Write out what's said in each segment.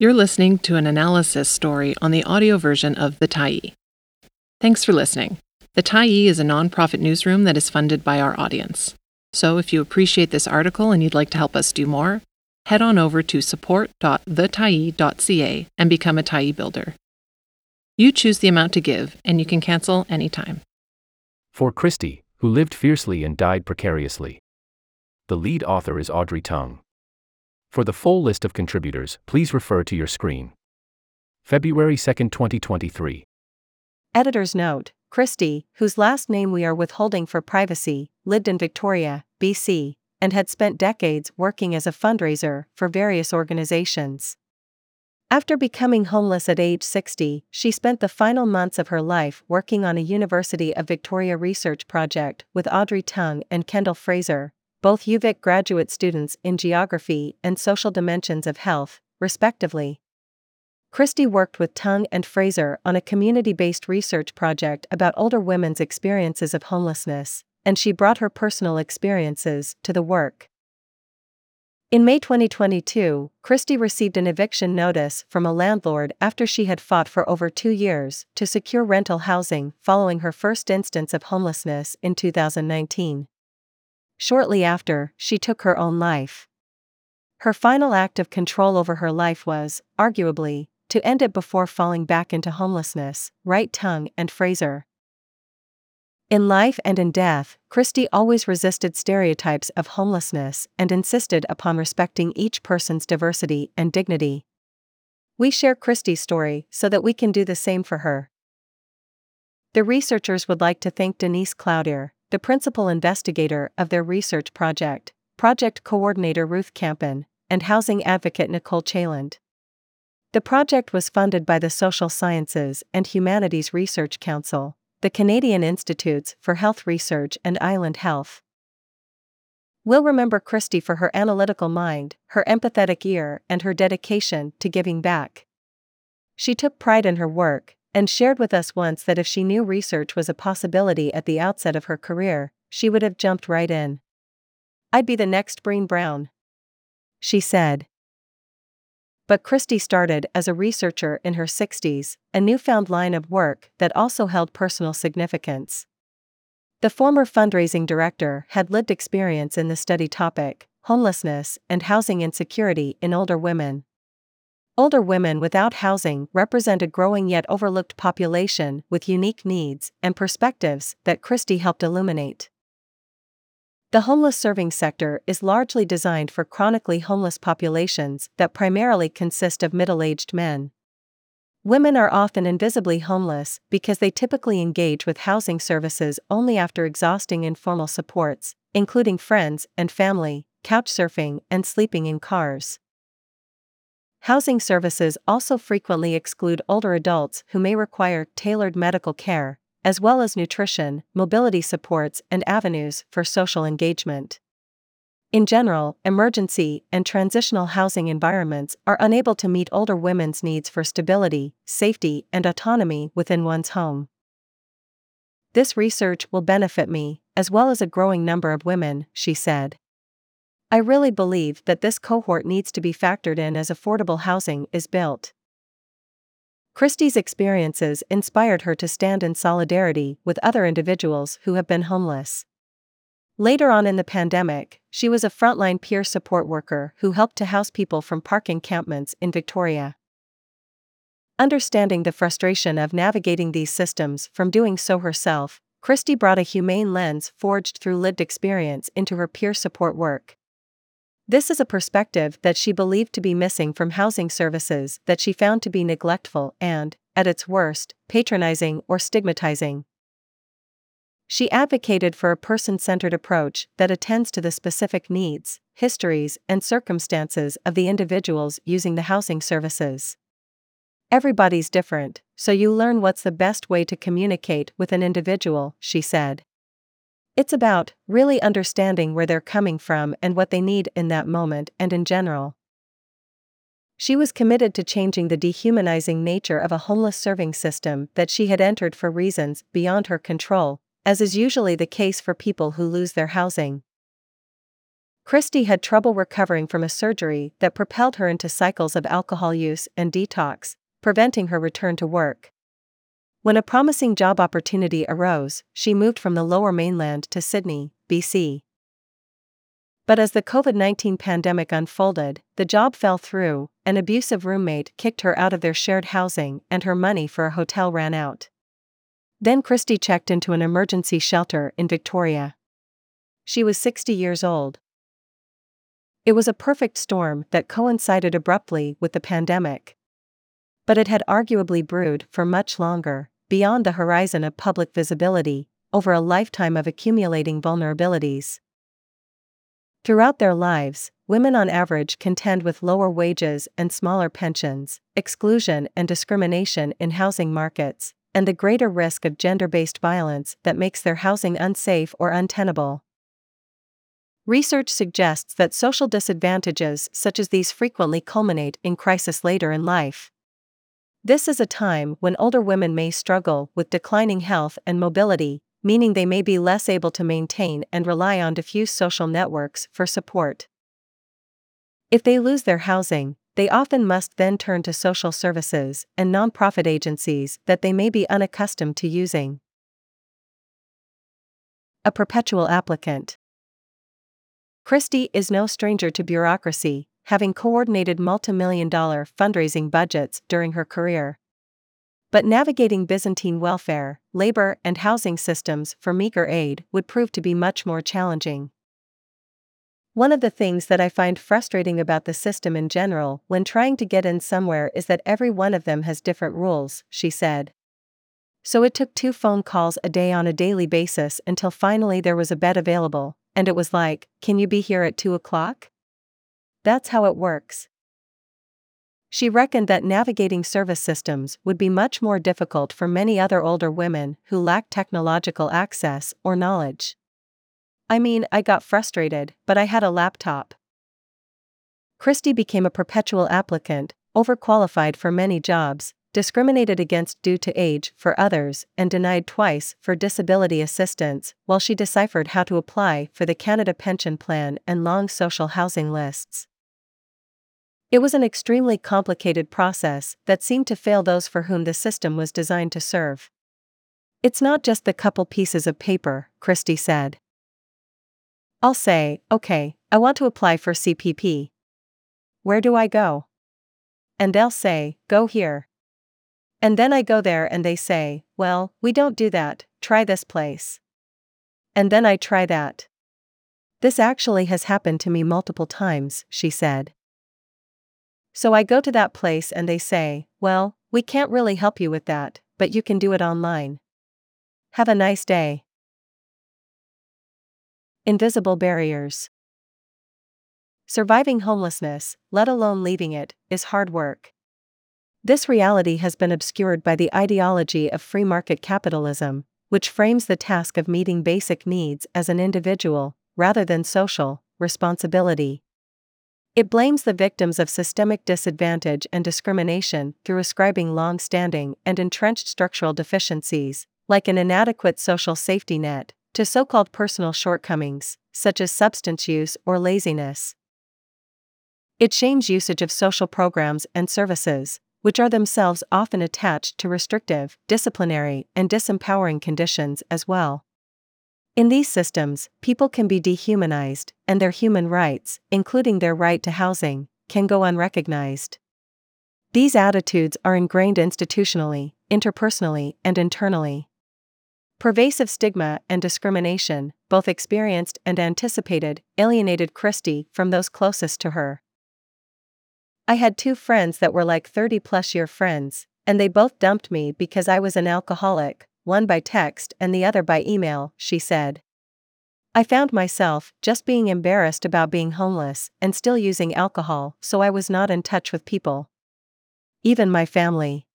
You're listening to an analysis story on the audio version of The Tyee. Thanks for listening. The Tyee is a nonprofit newsroom that is funded by our audience. So if you appreciate this article and you'd like to help us do more, head on over to support.thetyee.ca and become a Tyee builder. You choose the amount to give, and you can cancel anytime. For Christy, who lived fiercely and died precariously. The lead author is Audrey Tung. For the full list of contributors, please refer to your screen. February 2, 2023. Editor's note Christy, whose last name we are withholding for privacy, lived in Victoria, BC, and had spent decades working as a fundraiser for various organizations. After becoming homeless at age 60, she spent the final months of her life working on a University of Victoria research project with Audrey Tung and Kendall Fraser, both UVic graduate students in geography and social dimensions of health, respectively. Christy worked with Tung and Fraser on a community based research project about older women's experiences of homelessness, and she brought her personal experiences to the work. In May 2022, Christy received an eviction notice from a landlord after she had fought for over two years to secure rental housing following her first instance of homelessness in 2019. Shortly after, she took her own life. Her final act of control over her life was, arguably, to end it before falling back into homelessness, write Tung and Fraser. In life and in death, Christy always resisted stereotypes of homelessness and insisted upon respecting each person's diversity and dignity. We share Christy's story so that we can do the same for her. The researchers would like to thank Denise Cloutier, the principal investigator of their research project, project coordinator Ruth Campen, and housing advocate Nicole Chaland. The project was funded by the Social Sciences and Humanities Research Council, the Canadian Institutes for Health Research and Island Health. We'll remember Christy for her analytical mind, her empathetic ear, and her dedication to giving back. She took pride in her work, and shared with us once that if she knew research was a possibility at the outset of her career, she would have jumped right in. I'd be the next Brené Brown. She said. But Christy started as a researcher in her 60s, a newfound line of work that also held personal significance. The former fundraising director had lived experience in the study topic homelessness and housing insecurity in older women. Older women without housing represent a growing yet overlooked population with unique needs and perspectives that Christy helped illuminate. The homeless serving sector is largely designed for chronically homeless populations that primarily consist of middle aged men. Women are often invisibly homeless because they typically engage with housing services only after exhausting informal supports, including friends and family, couch surfing, and sleeping in cars. Housing services also frequently exclude older adults who may require tailored medical care, as well as nutrition, mobility supports, and avenues for social engagement. In general, emergency and transitional housing environments are unable to meet older women's needs for stability, safety, and autonomy within one's home. This research will benefit me, as well as a growing number of women, she said. I really believe that this cohort needs to be factored in as affordable housing is built. Christy's experiences inspired her to stand in solidarity with other individuals who have been homeless. Later on in the pandemic, she was a frontline peer support worker who helped to house people from park encampments in Victoria. Understanding the frustration of navigating these systems from doing so herself, Christy brought a humane lens forged through lived experience into her peer support work. This is a perspective that she believed to be missing from housing services that she found to be neglectful and, at its worst, patronizing or stigmatizing. She advocated for a person centered approach that attends to the specific needs, histories, and circumstances of the individuals using the housing services. Everybody's different, so you learn what's the best way to communicate with an individual, she said. It's about really understanding where they're coming from and what they need in that moment and in general. She was committed to changing the dehumanizing nature of a homeless serving system that she had entered for reasons beyond her control, as is usually the case for people who lose their housing. Christy had trouble recovering from a surgery that propelled her into cycles of alcohol use and detox, preventing her return to work. When a promising job opportunity arose, she moved from the lower mainland to Sidney, BC. But as the COVID 19 pandemic unfolded, the job fell through, an abusive roommate kicked her out of their shared housing, and her money for a hotel ran out. Then Christy checked into an emergency shelter in Victoria. She was 60 years old. It was a perfect storm that coincided abruptly with the pandemic. But it had arguably brewed for much longer, beyond the horizon of public visibility, over a lifetime of accumulating vulnerabilities. Throughout their lives, women on average contend with lower wages and smaller pensions, exclusion and discrimination in housing markets, and the greater risk of gender based violence that makes their housing unsafe or untenable. Research suggests that social disadvantages such as these frequently culminate in crisis later in life. This is a time when older women may struggle with declining health and mobility, meaning they may be less able to maintain and rely on diffuse social networks for support. If they lose their housing, they often must then turn to social services and nonprofit agencies that they may be unaccustomed to using. A perpetual applicant. Christy is no stranger to bureaucracy, having coordinated multimillion dollar fundraising budgets during her career. But navigating Byzantine welfare, labor, and housing systems for meager aid would prove to be much more challenging. One of the things that I find frustrating about the system in general when trying to get in somewhere is that every one of them has different rules, she said. So it took two phone calls a day on a daily basis until finally there was a bed available, and it was like, Can you be here at 2 o'clock? That's how it works. She reckoned that navigating service systems would be much more difficult for many other older women who lack technological access or knowledge. I mean, I got frustrated, but I had a laptop. Christy became a perpetual applicant, overqualified for many jobs, discriminated against due to age for others, and denied twice for disability assistance while she deciphered how to apply for the Canada Pension Plan and long social housing lists. It was an extremely complicated process that seemed to fail those for whom the system was designed to serve. It's not just the couple pieces of paper, Christy said. I'll say, okay, I want to apply for CPP. Where do I go? And they'll say, go here. And then I go there and they say, well, we don't do that, try this place. And then I try that. This actually has happened to me multiple times, she said. So I go to that place and they say, well, we can't really help you with that, but you can do it online. Have a nice day. Invisible barriers. Surviving homelessness, let alone leaving it, is hard work. This reality has been obscured by the ideology of free market capitalism, which frames the task of meeting basic needs as an individual, rather than social, responsibility. It blames the victims of systemic disadvantage and discrimination through ascribing long standing and entrenched structural deficiencies, like an inadequate social safety net, to so called personal shortcomings, such as substance use or laziness. It shames usage of social programs and services, which are themselves often attached to restrictive, disciplinary, and disempowering conditions as well. In these systems, people can be dehumanized, and their human rights, including their right to housing, can go unrecognized. These attitudes are ingrained institutionally, interpersonally, and internally. Pervasive stigma and discrimination, both experienced and anticipated, alienated Christy from those closest to her. I had two friends that were like 30 plus year friends, and they both dumped me because I was an alcoholic, one by text and the other by email, she said. I found myself just being embarrassed about being homeless and still using alcohol, so I was not in touch with people. Even my family.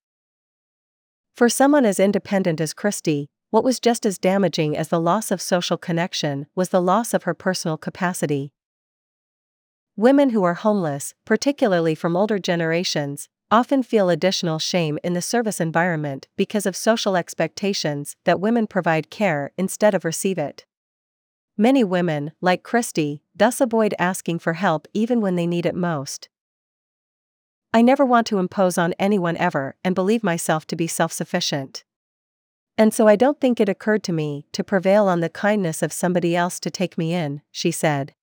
For someone as independent as Christy, what was just as damaging as the loss of social connection was the loss of her personal capacity. Women who are homeless, particularly from older generations, often feel additional shame in the service environment because of social expectations that women provide care instead of receive it. Many women, like Christy, thus avoid asking for help even when they need it most. I never want to impose on anyone ever and believe myself to be self sufficient. And so I don't think it occurred to me to prevail on the kindness of somebody else to take me in, she said.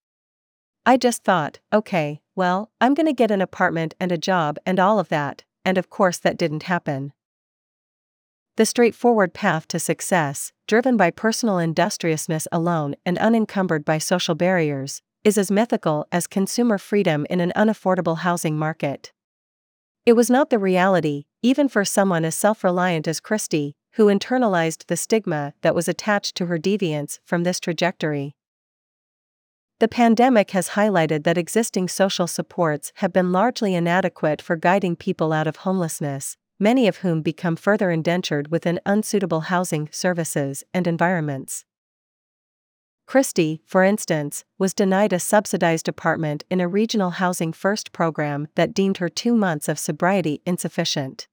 I just thought, okay, well, I'm gonna get an apartment and a job and all of that, and of course that didn't happen. The straightforward path to success, driven by personal industriousness alone and unencumbered by social barriers, is as mythical as consumer freedom in an unaffordable housing market. It was not the reality, even for someone as self reliant as Christy, who internalized the stigma that was attached to her deviance from this trajectory. The pandemic has highlighted that existing social supports have been largely inadequate for guiding people out of homelessness, many of whom become further indentured within unsuitable housing services and environments. Christy, for instance, was denied a subsidized apartment in a regional Housing First program that deemed her two months of sobriety insufficient.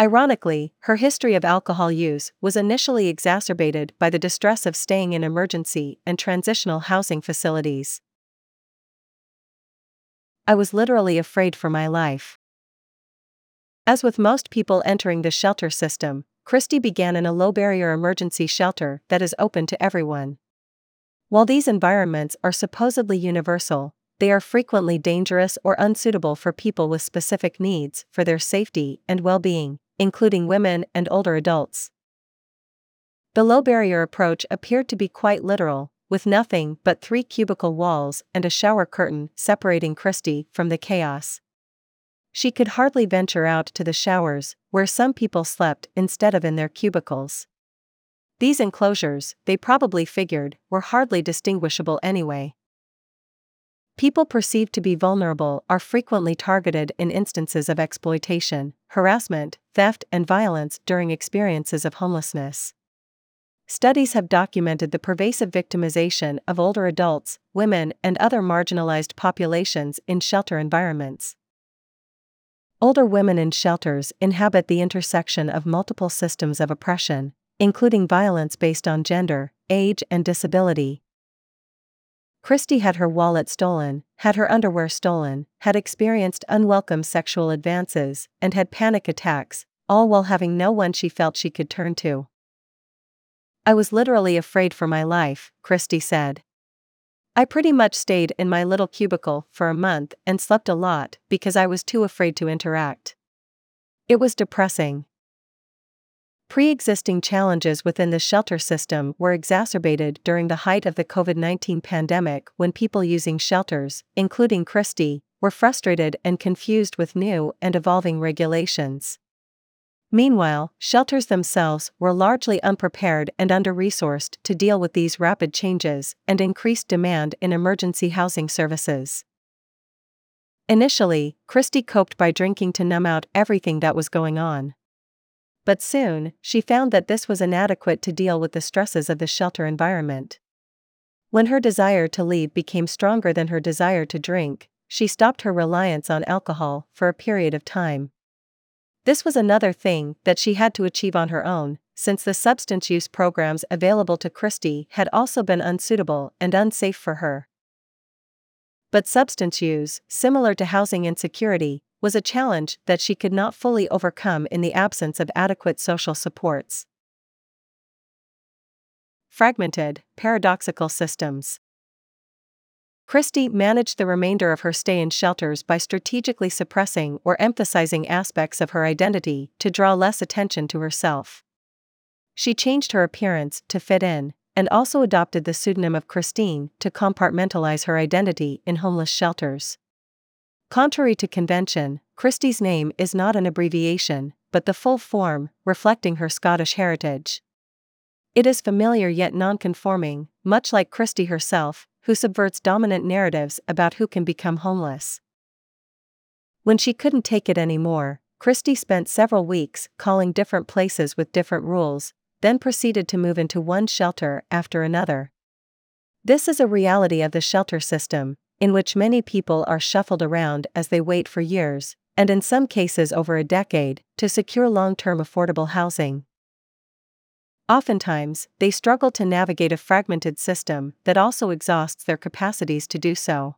Ironically, her history of alcohol use was initially exacerbated by the distress of staying in emergency and transitional housing facilities. I was literally afraid for my life. As with most people entering the shelter system, Christy began in a low barrier emergency shelter that is open to everyone. While these environments are supposedly universal, they are frequently dangerous or unsuitable for people with specific needs for their safety and well being, including women and older adults. The low barrier approach appeared to be quite literal, with nothing but three cubicle walls and a shower curtain separating Christy from the chaos. She could hardly venture out to the showers, where some people slept instead of in their cubicles. These enclosures, they probably figured, were hardly distinguishable anyway. People perceived to be vulnerable are frequently targeted in instances of exploitation, harassment, theft, and violence during experiences of homelessness. Studies have documented the pervasive victimization of older adults, women, and other marginalized populations in shelter environments. Older women in shelters inhabit the intersection of multiple systems of oppression, including violence based on gender, age, and disability. Christy had her wallet stolen, had her underwear stolen, had experienced unwelcome sexual advances, and had panic attacks, all while having no one she felt she could turn to. I was literally afraid for my life, Christy said. I pretty much stayed in my little cubicle for a month and slept a lot because I was too afraid to interact. It was depressing. Pre existing challenges within the shelter system were exacerbated during the height of the COVID 19 pandemic when people using shelters, including Christy, were frustrated and confused with new and evolving regulations. Meanwhile, shelters themselves were largely unprepared and under resourced to deal with these rapid changes and increased demand in emergency housing services. Initially, Christy coped by drinking to numb out everything that was going on. But soon, she found that this was inadequate to deal with the stresses of the shelter environment. When her desire to leave became stronger than her desire to drink, she stopped her reliance on alcohol for a period of time. This was another thing that she had to achieve on her own, since the substance use programs available to Christy had also been unsuitable and unsafe for her. But substance use, similar to housing insecurity, was a challenge that she could not fully overcome in the absence of adequate social supports. Fragmented, paradoxical systems. Christy managed the remainder of her stay in shelters by strategically suppressing or emphasizing aspects of her identity to draw less attention to herself. She changed her appearance to fit in, and also adopted the pseudonym of Christine to compartmentalize her identity in homeless shelters. Contrary to convention, Christy's name is not an abbreviation, but the full form, reflecting her Scottish heritage. It is familiar yet non-conforming, much like Christy herself, who subverts dominant narratives about who can become homeless. When she couldn't take it anymore, Christy spent several weeks calling different places with different rules, then proceeded to move into one shelter after another. This is a reality of the shelter system, in which many people are shuffled around as they wait for years, and in some cases over a decade, to secure long term affordable housing. Oftentimes, they struggle to navigate a fragmented system that also exhausts their capacities to do so.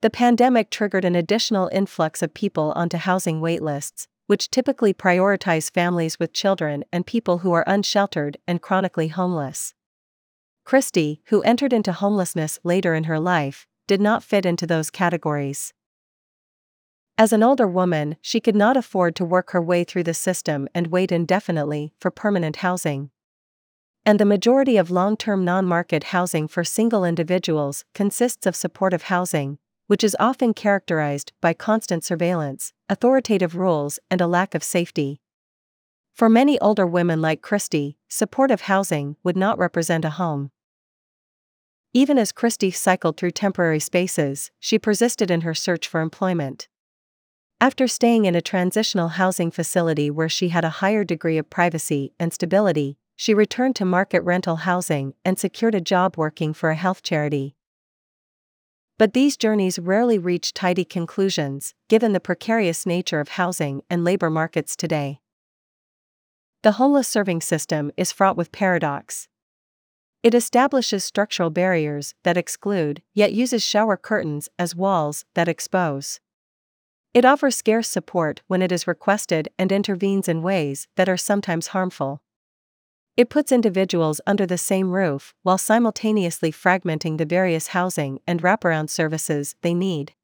The pandemic triggered an additional influx of people onto housing waitlists, which typically prioritize families with children and people who are unsheltered and chronically homeless. Christy, who entered into homelessness later in her life, did not fit into those categories. As an older woman, she could not afford to work her way through the system and wait indefinitely for permanent housing. And the majority of long term non market housing for single individuals consists of supportive housing, which is often characterized by constant surveillance, authoritative rules, and a lack of safety. For many older women like Christy, supportive housing would not represent a home. Even as Christy cycled through temporary spaces, she persisted in her search for employment. After staying in a transitional housing facility where she had a higher degree of privacy and stability, she returned to market rental housing and secured a job working for a health charity. But these journeys rarely reach tidy conclusions, given the precarious nature of housing and labor markets today. The homeless serving system is fraught with paradox. It establishes structural barriers that exclude, yet uses shower curtains as walls that expose. It offers scarce support when it is requested and intervenes in ways that are sometimes harmful. It puts individuals under the same roof while simultaneously fragmenting the various housing and wraparound services they need.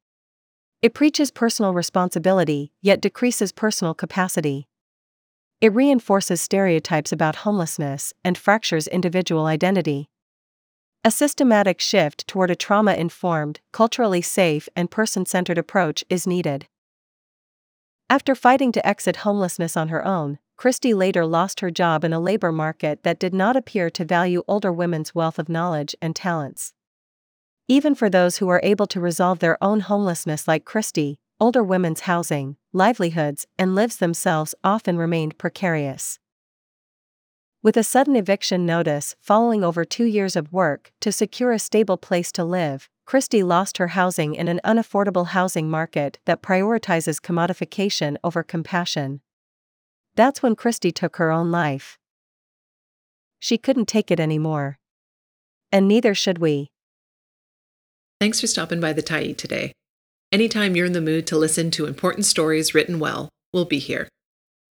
It preaches personal responsibility yet decreases personal capacity. It reinforces stereotypes about homelessness and fractures individual identity. A systematic shift toward a trauma informed, culturally safe, and person centered approach is needed. After fighting to exit homelessness on her own, Christy later lost her job in a labor market that did not appear to value older women's wealth of knowledge and talents. Even for those who are able to resolve their own homelessness like Christy, older women's housing, livelihoods, and lives themselves often remained precarious. With a sudden eviction notice following over two years of work to secure a stable place to live, Christy lost her housing in an unaffordable housing market that prioritizes commodification over compassion. That's when Christy took her own life. She couldn't take it anymore. And neither should we. Thanks for stopping by the Tyee today. Anytime you're in the mood to listen to important stories written well, we'll be here.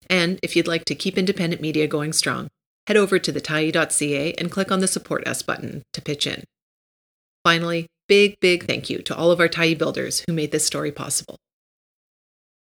And if you'd like to keep independent media going strong, head over to thetyee.ca and click on the Support Us button to pitch in. Finally, big, big thank you to all of our Tyee builders who made this story possible.